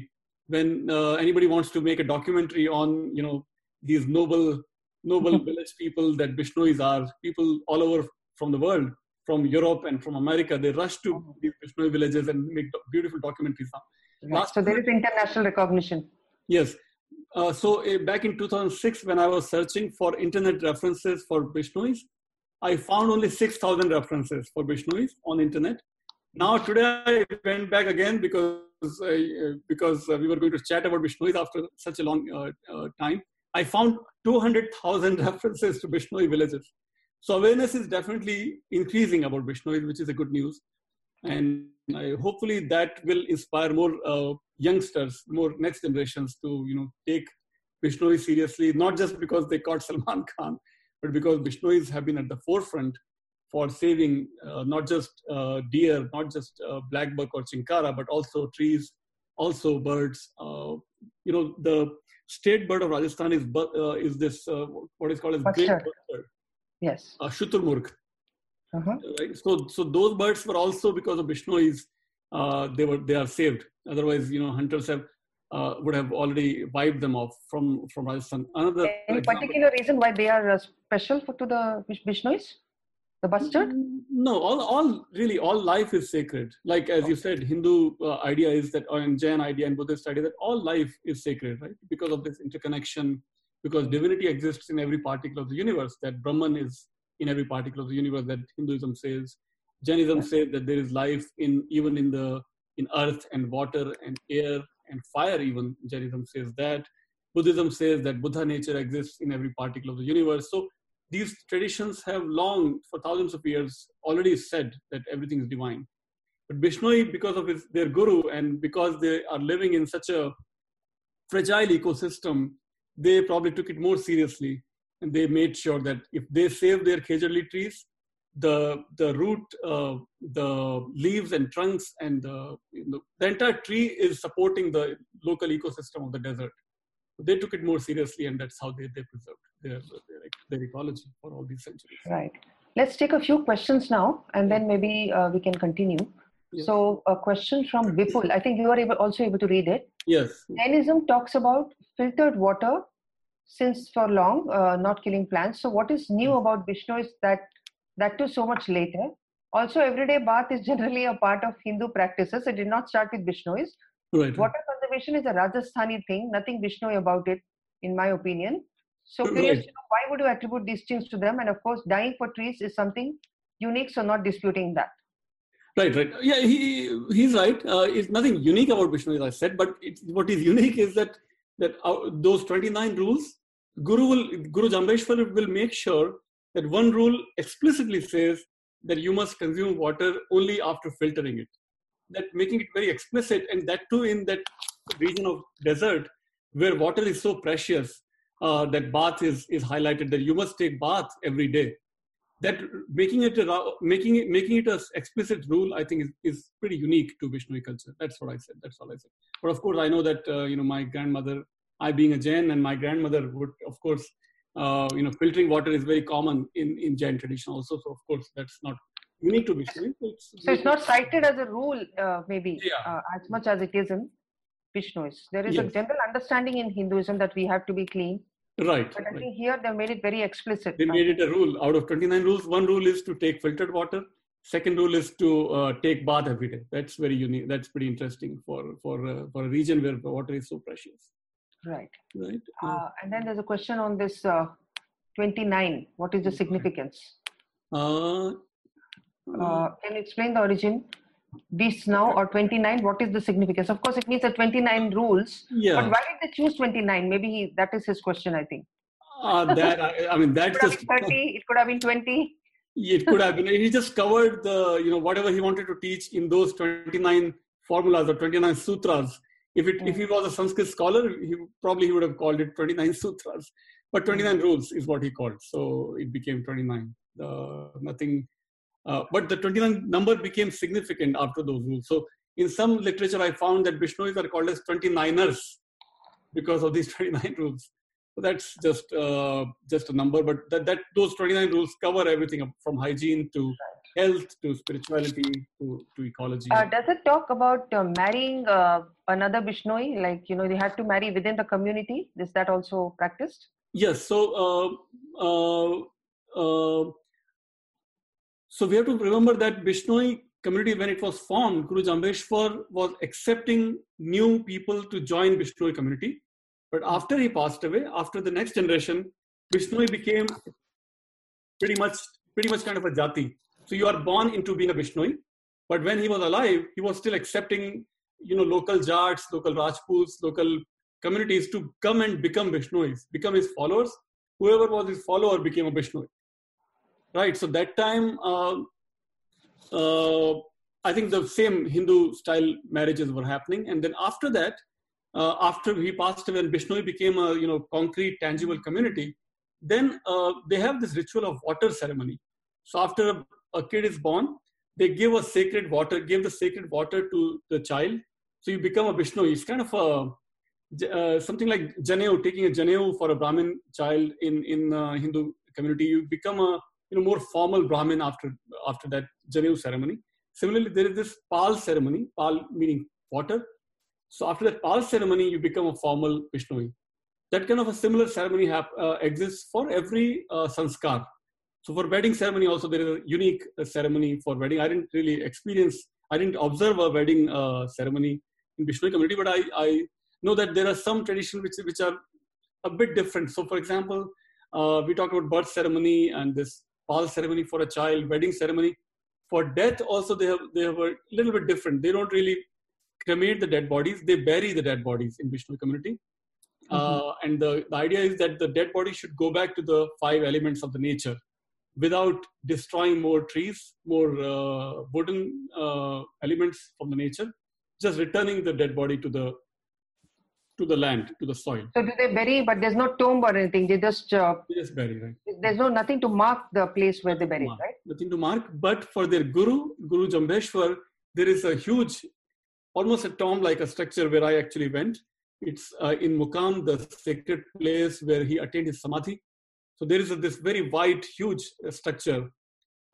[SPEAKER 2] when uh, anybody wants to make a documentary on you know these noble noble *laughs* village people that Bishnois are people all over from the world from Europe and from America they rush to oh. these Bishnoi villages and make beautiful documentaries
[SPEAKER 1] right. so there is international recognition
[SPEAKER 2] yes uh, so uh, back in 2006 when I was searching for internet references for Bishnois I found only 6,000 references for Bishnois on internet now today I went back again because uh, because uh, we were going to chat about Bishnois after such a long uh, time. I found 200,000 *laughs* references to Bishnoi villages. So awareness is definitely increasing about Bishnoi, which is a good news. And hopefully that will inspire more uh, youngsters, more next generations to you know take Bishnoi seriously, not just because they caught *laughs* Salman Khan, but because Bishnois have been at the forefront for saving uh, not just uh, deer, not just uh, black buck or chinkara, but also trees, also birds. Uh, you know, the state bird of Rajasthan is uh, is this uh, what is called as great bird.
[SPEAKER 1] Yes.
[SPEAKER 2] Uh, Shuturmurg. Uh-huh. So, so those birds were also because of Bishnois, uh, they were they are saved. Otherwise, you know, hunters have uh, would have already wiped them off from from Rajasthan.
[SPEAKER 1] Another any example, particular reason why they are special for, to the Bishnois? the bustard mm,
[SPEAKER 2] no all, all really all life is sacred like as you said hindu uh, idea is that or in jain idea and buddhist idea that all life is sacred right because of this interconnection because divinity exists in every particle of the universe that brahman is in every particle of the universe that hinduism says. Jainism says that there is life in even in the in earth and water and air and fire even. Jainism says that. Buddhism says that buddha nature exists in every particle of the universe. So these traditions have long, for thousands of years, already said that everything is divine. But Bishnoi, because of his, their guru and because they are living in such a fragile ecosystem, they probably took it more seriously. And they made sure that if they save their Khejurli trees, the the root, uh, the leaves and trunks, and the, you know, the entire tree is supporting the local ecosystem of the desert. So they took it more seriously, and that's how they, they preserved their, their, their ecology for all these centuries.
[SPEAKER 1] Right. Let's take a few questions now, and then maybe uh, we can continue. Yes. So, a question from Vipul. I think you are able, also able to read it.
[SPEAKER 2] Yes.
[SPEAKER 1] Jainism talks about filtered water since for long, uh, not killing plants. So, what is new about Bishnoi is that that too so much later. Also, everyday bath is *laughs* generally a part of Hindu practices. It did not start with Bishnois. Right. Water conservation is a Rajasthani thing, nothing Bishnoi about it, in my opinion. So curious right. why would you attribute these things to them? And of course, dying for trees is something unique, so not disputing that.
[SPEAKER 2] Right, right. Yeah, he he's right. Uh, it's nothing unique about Bishnoi, as I said, but what is unique is that that uh, those 29 rules, Guru will Guru Jambeshwar will make sure that one rule explicitly says that you must consume water only after filtering it. That making it very explicit, and that too in that region of desert where water is so precious uh, that bath is, is highlighted that you must take bath every day. That making it a, making it making it a explicit rule, I think, is, is pretty unique to Bishnoi culture. That's what I said. That's all I said. But of course, I know that uh, you know my grandmother, I being a Jain, and my grandmother would, of course, uh, you know, filtering water is very common in in Jain tradition also. So of course, that's not unique to Bishnoi.
[SPEAKER 1] It's, so it's not cited as a rule, uh, maybe
[SPEAKER 2] yeah.
[SPEAKER 1] Uh, as much as it is in Bishnois. There is
[SPEAKER 2] Yes.
[SPEAKER 1] a general understanding in Hinduism that we have to be clean,
[SPEAKER 2] right.
[SPEAKER 1] but I
[SPEAKER 2] right.
[SPEAKER 1] think here they made it very explicit.
[SPEAKER 2] they made it a rule out of 29 rules one rule is to take filtered water second rule is to uh, take bath every day that's very unique that's pretty interesting for for uh, for a region where water is so precious
[SPEAKER 1] Right.
[SPEAKER 2] right
[SPEAKER 1] Uh, and then there's a question on this uh, 29. What is the significance?
[SPEAKER 2] uh,
[SPEAKER 1] Uh, can you explain the origin? This now or 29? What is the significance? Of course, it means the 29 rules.
[SPEAKER 2] yeah
[SPEAKER 1] But why did they choose 29? Maybe he, that is his question, I think.
[SPEAKER 2] uh, that I, I mean that's just
[SPEAKER 1] been 30, it could have been 20.
[SPEAKER 2] it could have been he just covered the you know whatever he wanted to teach in those 29 formulas or 29 sutras if it if he was a sanskrit scholar he probably he would have called it 29 *laughs* sutras. But 29 rules is what he called. So it became 29 the nothing uh, but the 29 number became significant after those rules. So in some literature i found that Bishnois are called as 29ers because of these *laughs* 29 rules. So that's just uh, just a number, but that, that those 29 rules cover everything from hygiene to health to spirituality to, to ecology.
[SPEAKER 1] Uh, does it talk about uh, marrying uh, another Bishnoi? Like, you know, they had to marry within the community. Is that also practiced?
[SPEAKER 2] yes, so uh, uh, uh, so we have to remember that Bishnoi community when it was formed, Guru Jambeshwar was accepting new people to join Bishnoi community. But after he passed away, after the next generation, Bishnoi became pretty much pretty much kind of a jati. So you are born into being a Bishnoi, but when he was alive, he was still accepting you know local Jats, local Rajputs, local communities to come and become Bishnois, become his followers. Whoever was his follower became a Bishnoi. Right. So that time, uh, uh, I think the same Hindu style marriages were happening, and then after that, uh, after he passed away and Bishnoi became a you know concrete, tangible community, then uh, they have this ritual of water ceremony. So after a, kid is born, they give a sacred water, give the sacred water to the child. So you become a Bishnoi. It's kind of a uh, something like janeu, taking a janeu for a Brahmin child in in Hindu community. You become a you know more formal Brahmin after after that janeu ceremony. Similarly, there is this pal ceremony. Pal meaning water. So after that pal ceremony, you become a formal Bishnoi. That kind of a similar ceremony hap- uh, exists for every uh, sanskar. So for wedding ceremony also there is a unique uh, ceremony for wedding. I didn't really experience, I didn't observe a wedding uh, ceremony in Bishnoi community, but I, I know that there are some traditions which, which are a bit different. So for example, uh, we talked about birth ceremony and this pal ceremony for a child, wedding ceremony. For death also they have, they have a little bit different. They don't really cremate the dead bodies, they bury the dead bodies in Bishnoi community. Uh, and the, the idea is that the dead body should go back to the five elements of the nature without destroying more trees, more uh, wooden uh, elements from the nature, just returning the dead body to the to the land, to the soil.
[SPEAKER 1] So do they bury, but there's no tomb or anything. They just, uh,
[SPEAKER 2] Just bury, right?
[SPEAKER 1] there's no nothing to mark the place where they buried,
[SPEAKER 2] Mark.
[SPEAKER 1] right?
[SPEAKER 2] Nothing to mark. But for their guru, Guru Jambeshwar, there is a huge, almost a tomb like a structure where I actually went. It's uh, in Mukam, the sacred place where he attained his samadhi. So there is a, this very wide, huge uh, structure.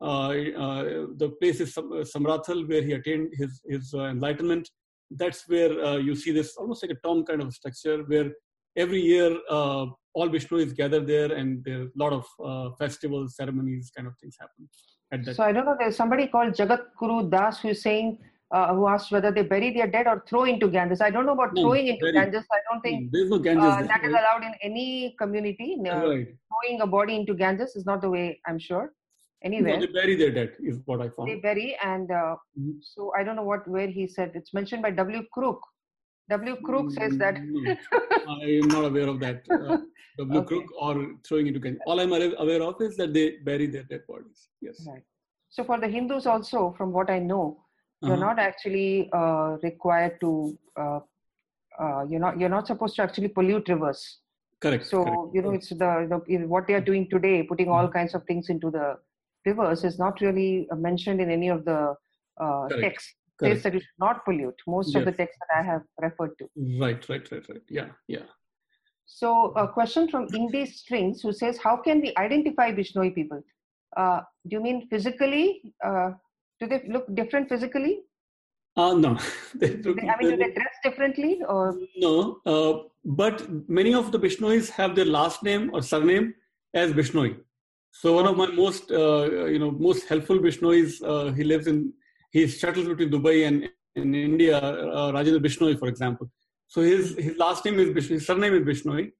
[SPEAKER 2] Uh, uh, the place is Sam- Samrathal, where he attained his, his enlightenment. That's where you see this almost like a tomb kind of structure where every year all Bishnois gather there and there are a lot of uh, festivals, ceremonies, kind of things happen at that.
[SPEAKER 1] So I don't know. There's somebody called Jagat Guru Das who's saying, uh, who asked whether they bury their dead or throw into Ganges. I don't know about
[SPEAKER 2] No,
[SPEAKER 1] throwing into. Ganges. I don't think
[SPEAKER 2] no Ganges.
[SPEAKER 1] uh, that is allowed in any community. Uh,
[SPEAKER 2] right.
[SPEAKER 1] Throwing a body into Ganges is not the way, I'm sure.
[SPEAKER 2] No,
[SPEAKER 1] Anywhere
[SPEAKER 2] they bury their dead is what I found.
[SPEAKER 1] they bury, and uh,
[SPEAKER 2] Mhm.
[SPEAKER 1] so I don't know what where he said. It's mentioned by W. Crooke. W. Crooke says that.
[SPEAKER 2] I am not aware of that. Uh, *laughs* W.
[SPEAKER 1] Okay.
[SPEAKER 2] Crooke or throwing into Ganges. All I'm aware aware of is that they bury their dead bodies. Yes.
[SPEAKER 1] Right. So for the Hindus also, from what I know, you're
[SPEAKER 2] Uh-huh.
[SPEAKER 1] not actually uh, required to. Uh, uh, you're not. You're not supposed to actually pollute rivers.
[SPEAKER 2] Correct.
[SPEAKER 1] So
[SPEAKER 2] correct.
[SPEAKER 1] you know, it's the, the what they are doing today, putting all kinds of things into the rivers, is not really uh, mentioned in any of the uh,
[SPEAKER 2] Correct.
[SPEAKER 1] texts.
[SPEAKER 2] Correct.
[SPEAKER 1] That you should not pollute. Most of the texts that I have referred to.
[SPEAKER 2] Right, right, right, right. Yeah, yeah.
[SPEAKER 1] So, a question from Indy Strings who says, How can we identify Bishnoi people? Uh, do you mean physically? Uh, do they look different physically?
[SPEAKER 2] Uh, no, *laughs* They look
[SPEAKER 1] I mean, do they dress differently? Or
[SPEAKER 2] no. Uh, but many of the Bishnois have their last name or surname as Bishnoi. So one of my most, uh, you know, most helpful Bishnois, uh, he lives in, he shuttles between Dubai and in India, uh, Rajendra Bishnoi, for example. So his his last name is Bishnoi, his surname is Bishnoi.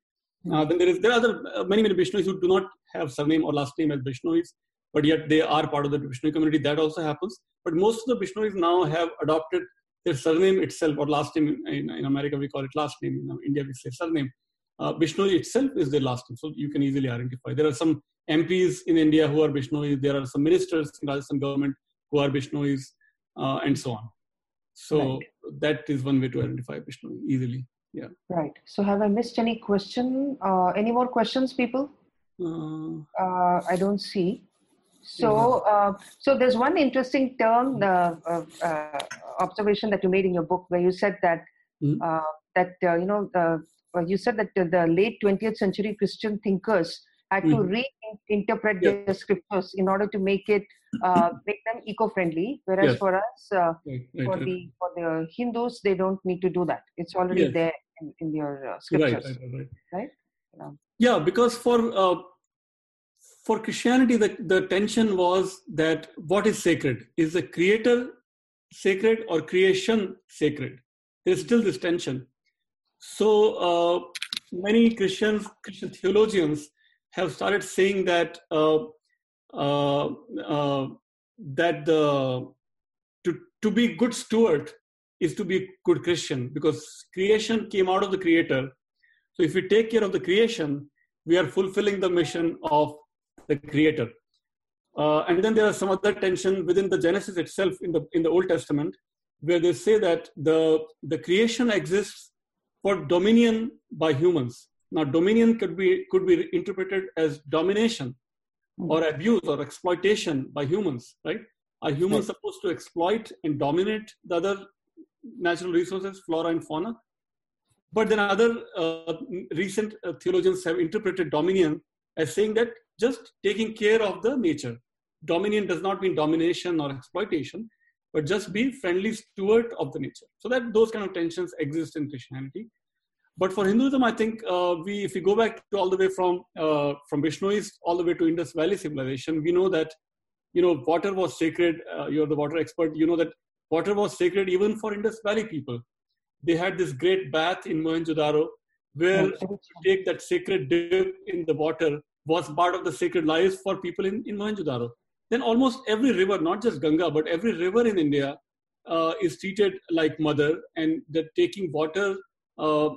[SPEAKER 2] Uh, then there is there are other uh, many many Bishnois who do not have surname or last name as Bishnois, but yet they are part of the Bishnoi community. That also happens. But most of the Bishnois now have adopted their surname itself or last name. In, in America, we call it last name. In India, we say surname. Uh, Bishnoi itself is their last name, so you can easily identify. There are some MPs in India who are Bishnois. There are some ministers in Rajasthan government who are Bishnois, uh, and so on. So
[SPEAKER 1] Right.
[SPEAKER 2] that is one way to identify Bishnoi easily. Yeah.
[SPEAKER 1] Right? So, have I missed any question? Uh, any more questions, people?
[SPEAKER 2] Uh,
[SPEAKER 1] Uh, I don't see. So, uh, so there's one interesting term, uh, uh, uh, observation that you made in your book, where you said that
[SPEAKER 2] Mhm.
[SPEAKER 1] uh, that uh, you know uh, you said that the, late 20th century Christian thinkers had to
[SPEAKER 2] Mhm.
[SPEAKER 1] reinterpret
[SPEAKER 2] Yeah.
[SPEAKER 1] their scriptures in order to make it uh, make them eco-friendly, whereas
[SPEAKER 2] Yes.
[SPEAKER 1] for us, uh,
[SPEAKER 2] right, right,
[SPEAKER 1] for
[SPEAKER 2] right.
[SPEAKER 1] the for the Hindus, they don't need to do that. It's already
[SPEAKER 2] Yes.
[SPEAKER 1] there in, in their uh,
[SPEAKER 2] right,
[SPEAKER 1] scriptures.
[SPEAKER 2] right, right, right.
[SPEAKER 1] Yeah.
[SPEAKER 2] Yeah, because for uh, for Christianity, the, the tension was that what is sacred is the creator sacred or creation sacred. There's still this tension. So uh, many Christians, Christian theologians, have started saying that uh, uh, uh, that the to to be good steward is to be a good Christian because creation came out of the Creator. So if we take care of the creation, we are fulfilling the mission of the Creator. Uh, and then there are some other tension within the Genesis itself in the in the Old Testament, where they say that the the creation exists for dominion by humans. Now, dominion could be could be interpreted as domination or abuse or exploitation by humans, right? Are humans supposed to exploit and dominate the other natural resources, flora and fauna? But then other uh, recent uh, theologians have interpreted dominion as saying that just taking care of the nature. Dominion does not mean domination or exploitation, but just be friendly steward of the nature. So that those kind of tensions exist in Christianity. But for Hinduism, I think uh, we, if we go back to all the way from uh, from Bishnois all the way to Indus Valley civilization, we know that you know water was sacred. Uh, you're the water expert. You know that water was sacred even for Indus Valley people. They had this great bath in Mohenjo-daro, where to take that sacred dip in the water was part of the sacred lives for people in, in Mohenjo-daro. Then almost every river, not just Ganga, but every river in India uh, is treated like mother, and that taking water, uh,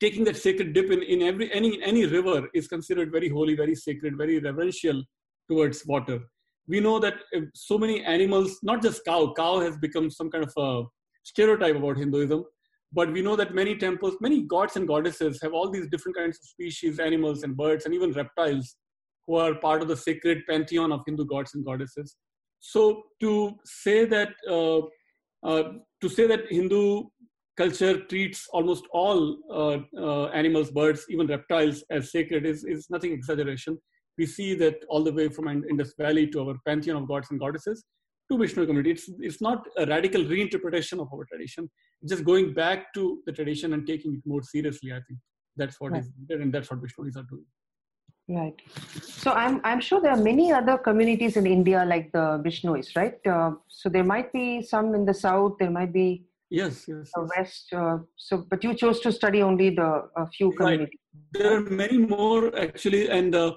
[SPEAKER 2] taking that sacred dip in, in every any any river is considered very holy, very sacred, very reverential towards water. We know that uh, so many animals, not just cow, cow has become some kind of a stereotype about Hinduism, but we know that many temples, many gods and goddesses have all these different kinds of species, animals and birds, and even reptiles who are part of the sacred pantheon of Hindu gods and goddesses. So to say that uh, uh, to say that Hindu culture treats almost all uh, uh, animals, birds, even reptiles as sacred is, is nothing exaggeration. We see that all the way from Indus Valley to our pantheon of gods and goddesses to Bishnoi community. It's, it's not a radical reinterpretation of our tradition. It's just going back to the tradition and taking it more seriously. I think that's what
[SPEAKER 1] Right.
[SPEAKER 2] is needed and that's what Bishnois are doing.
[SPEAKER 1] Right. So I'm I'm sure there are many other communities in India like the Bishnois, right? Uh, so there might be some in the south. There might be
[SPEAKER 2] Yes, yes.
[SPEAKER 1] the west. Uh, so, but you chose to study only the a few
[SPEAKER 2] Right.
[SPEAKER 1] communities.
[SPEAKER 2] there are many more actually and uh,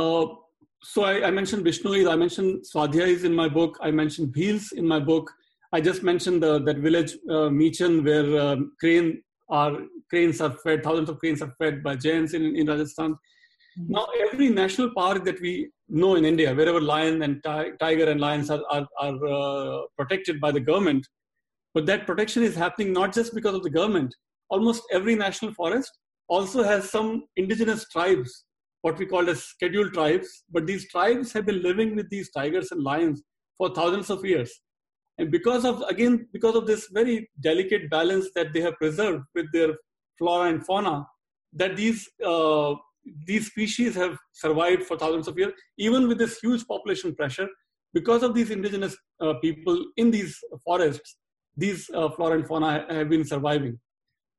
[SPEAKER 2] uh, so I, I mentioned Bishnois, I mentioned Swadhyayis in my book, I mentioned Bhils in my book. I just mentioned the, that village uh, Khichan where um, crane are cranes are fed, thousands of cranes are fed by Jains in, in Rajasthan. Mm-hmm. Now, every national park that we know in India, wherever lion and tiger and lions are, are, are uh, protected by the government, but that protection is happening not just because of the government. Almost every national forest also has some indigenous tribes, what we call as scheduled tribes. But these tribes have been living with these tigers and lions for thousands of years. And because of, again, because of this very delicate balance that they have preserved with their flora and fauna, that these uh, these species have survived for thousands of years, even with this huge population pressure, because of these indigenous uh, people in these forests, these uh, flora and fauna have been surviving.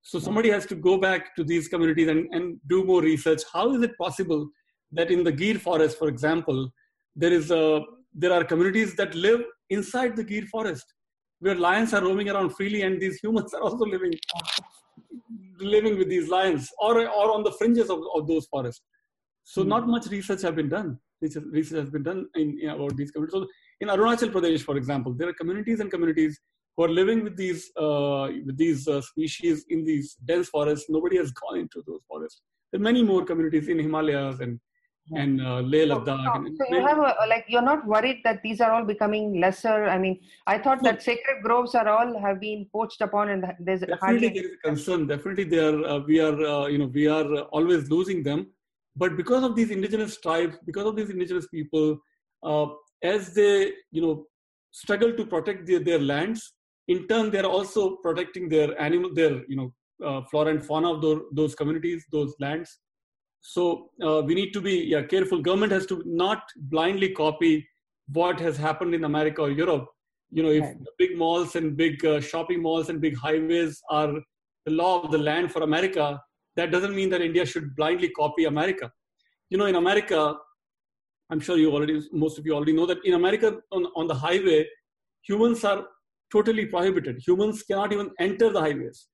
[SPEAKER 2] So somebody has to go back to these communities and, and do more research. How is it possible that in the Gir forest, for example, there is a there are communities that live inside the Gir forest, where lions are roaming around freely, and these humans *laughs* are also living living with these lions or, or on the fringes of, of those forests. So not hmm. much research has been done. Research has been done in, in, about these communities. So in Arunachal Pradesh, for example, there are communities and communities who are living with these uh, with these uh, species in these dense forests. Nobody has gone into those forests. There are many more communities in Himalayas and and uh, Leh Ladakh.
[SPEAKER 1] So, so you have a, like you're not worried that these are all becoming lesser. I mean, I thought no. that sacred groves are all have been poached upon, and there's
[SPEAKER 2] definitely hardly... there is a concern. Definitely, they are. Uh, we are uh, you know we are always losing them, but because of these indigenous tribes, because of these indigenous people, uh, as they you know struggle to protect their, their lands, in turn they are also protecting their animal, their you know uh, flora and fauna of those, those communities, those lands so uh, we need to be yeah, careful. Government has to not blindly copy what has happened in America or Europe. You know, if right. big malls and big uh, shopping malls and big highways are the law of the land for America, that doesn't mean that India should blindly copy America. You know, in America, I'm sure you already, most of you already know that in America on, on the highway, humans are totally prohibited. Humans cannot even enter the highways.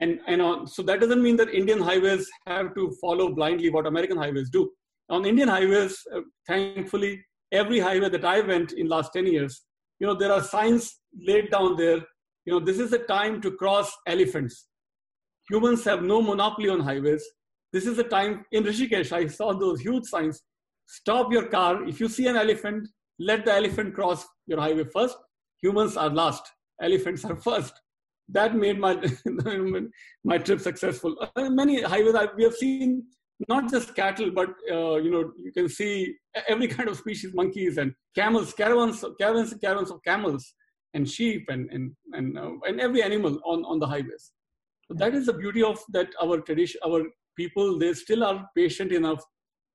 [SPEAKER 2] And and on, so that doesn't mean that indian highways have to follow blindly what american highways do. On indian highways uh, thankfully every highway that i went in last 10 years you know there are signs laid down there you know this is the time to cross elephants. Humans have no monopoly on highways. This is the time in rishikesh i saw those huge signs. Stop your car. If you see an elephant let the elephant cross your highway first humans are last elephants are *laughs* first that made my *laughs* my trip successful. Uh, many highways I, we have seen not just cattle, but uh, you know you can see every *laughs* kind of species, monkeys and camels, caravans, caravans, caravans of camels and sheep and and and, uh, and every animal on on the highways. So that is the beauty of that our tradition, our people. They still are patient enough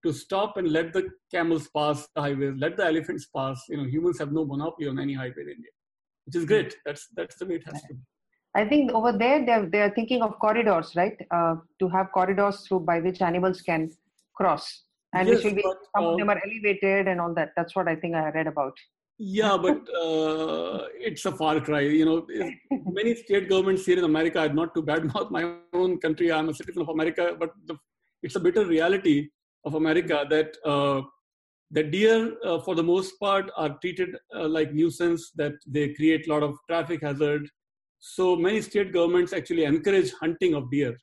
[SPEAKER 2] to stop and let the camels pass the highways, let the elephants pass. You know, humans have no monopoly on any highway in India, which is great. That's that's the way it has to be.
[SPEAKER 1] I think over there they're they're thinking of corridors, right? Uh, to have corridors through by which animals can cross, and yes, which will be but, some of them uh, are elevated and all that. That's what I think I read about.
[SPEAKER 2] Yeah, but uh, it's a far cry. You know, *laughs* many state governments here in America are not too bad mouth my own country. I'm a citizen of America, but the, it's a bitter reality of America that uh, the deer, uh, for the most part, are treated uh, like nuisance. That they create a lot of traffic hazard so many state governments actually encourage hunting of deer.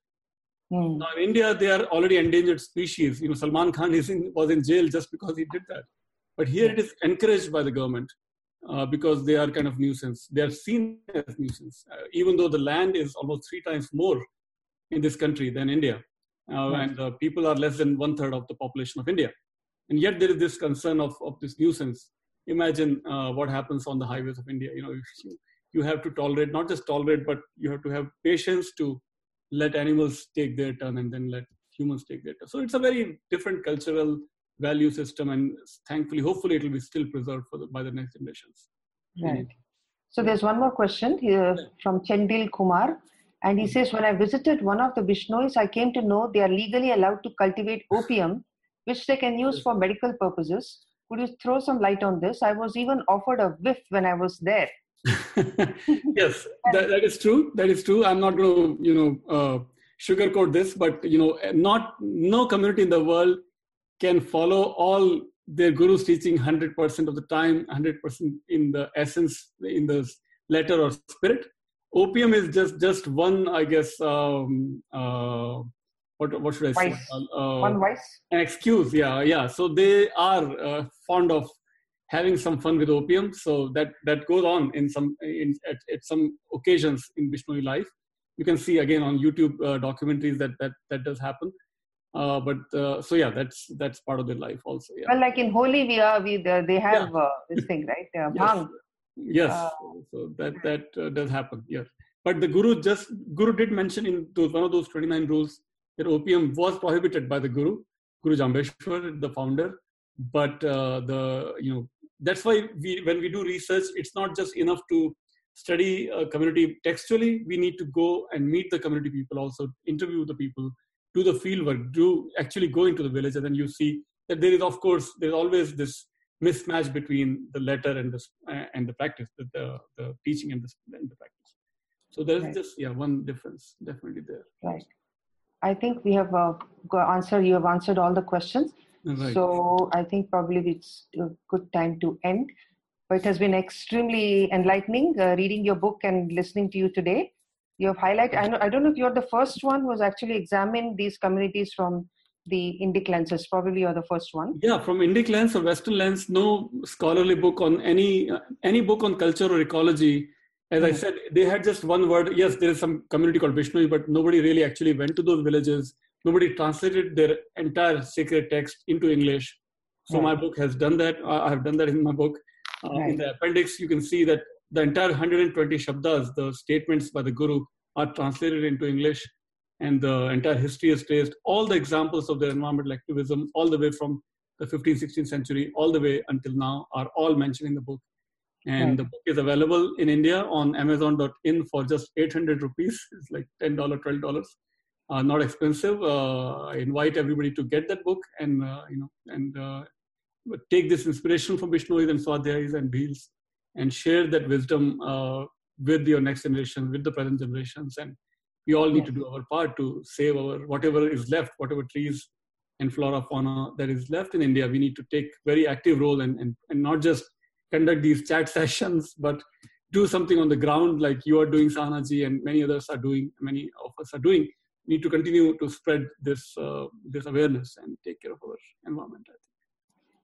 [SPEAKER 2] Mm. Now in India, they are already endangered species. You know, Salman Khan is in, was in jail just because he did that. But here it is encouraged by the government uh, because they are kind of nuisance. They are seen as nuisance, uh, even though the land is almost three times more in this country than India, uh, and uh, people are less than one third of the population of India. And yet there is this concern of, of this nuisance. Imagine uh, what happens on the highways of India. You know, you have to tolerate not just tolerate but you have to have patience to let animals take their turn and then let humans take their turn so it's a very different cultural value system and thankfully hopefully it will be still preserved for the, by the next generations
[SPEAKER 1] right so there's one more question here from chendil kumar and he says when i visited one of the bishnois i came to know they are legally allowed to cultivate opium which they can use for medical purposes could you throw some light on this i was even offered a whiff when i was there *laughs*
[SPEAKER 2] yes, that, that is true. That is true. I'm not going to, you know, uh, sugarcoat this, but you know, not no community in the world can follow all their guru's teaching 100% of the time, 100% in the essence, in the letter or spirit. Opium is just just one, I guess, um, uh, what what should I
[SPEAKER 1] Vice.
[SPEAKER 2] say? Uh,
[SPEAKER 1] One vice
[SPEAKER 2] an excuse. Yeah, yeah. So they are uh, fond of having some fun with opium. So that that goes on in some in at, at some occasions in Bishnoi life. You can see again on YouTube uh, documentaries that that that does happen. Uh, but uh, so yeah, that's that's part of their life also. Yeah.
[SPEAKER 1] Well, like in Holi, we are we they have uh, this thing, right? Uh, *laughs*
[SPEAKER 2] Yes.
[SPEAKER 1] bhang.
[SPEAKER 2] Yes.
[SPEAKER 1] Uh,
[SPEAKER 2] so that that uh, does happen yes. But the guru just guru did mention in those, one of those 29 rules that opium was prohibited by the guru guru jambeshwar the founder. But uh, the you know that's why we when we do research it's not just enough to study a community. Textually we need to go and meet the community people also interview the people do the field work do actually go into the village and then you see that there is of course there's always this mismatch between the letter and the uh, and the practice, the the, the teaching and the, and the practice. So there's
[SPEAKER 1] Right.
[SPEAKER 2] just yeah one difference definitely there.
[SPEAKER 1] Right. I think we have uh, answered. You have answered all the questions.
[SPEAKER 2] Right.
[SPEAKER 1] So I think probably it's a good time to end. But it has been extremely enlightening uh, reading your book and listening to you today. You have highlighted. I know. I don't know if you're the first one who's actually examined these communities from the Indic lenses. Probably you're the first one.
[SPEAKER 2] yeah, from Indic lens or Western lens, no scholarly book on any uh, any book on culture or ecology. As I
[SPEAKER 1] Mhm.
[SPEAKER 2] said, they had just one word. Yes, there is some community called Bishnoi, but nobody really actually went to those villages. Nobody translated their entire sacred text into English. So
[SPEAKER 1] Right.
[SPEAKER 2] my book has done that. I I have done that in my book. Uh,
[SPEAKER 1] Right.
[SPEAKER 2] In the appendix, you can see that the entire 120 shabdas, the statements by the Guru, are translated into English, and the entire history is traced. All the examples of their environmental activism, all the way from the 15th, 16th century, all the way until now, are all mentioned in the book. And
[SPEAKER 1] Right.
[SPEAKER 2] the book is available in India on Amazon.in for just 800 rupees. *laughs* It's like $10, $12. Uh, not expensive. Uh, I invite everybody to get that book and uh, you know and uh, take this inspiration from Bishnois and Swadhyayis and Bhils and share that wisdom uh, with your next generation, with the present generations. And we all need to do our part to save our whatever is left, whatever trees and flora fauna that is left in India. We need to take very active role and, and, and not just conduct these chat *laughs* sessions, but do something on the ground like you are doing, Sahanaji, and many others are doing, many of us are doing. We need to continue to spread this uh, this awareness and take care of our environment. I think.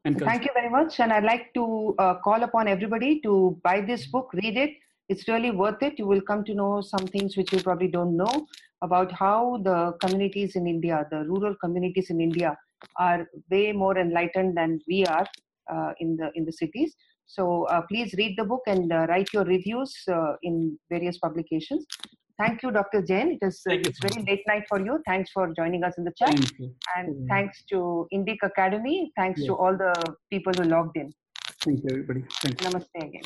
[SPEAKER 2] And culture.
[SPEAKER 1] Thank you very much. And I'd like to uh, call upon everybody to buy this book, read it. It's really worth it. You will come to know some things which you probably don't know about how the communities in India, the rural communities in India, are way more enlightened than we are uh, in the in the cities. So uh, please read the book and uh, write your reviews uh, in various publications. Thank you, Dr. Jain. It is uh, it's very late night for you. Thanks for joining us in the chat.
[SPEAKER 2] Thank.
[SPEAKER 1] And thanks to Indic Academy. Thanks to all the people who logged in.
[SPEAKER 2] Thank you, everybody. Thank you.
[SPEAKER 1] Namaste again.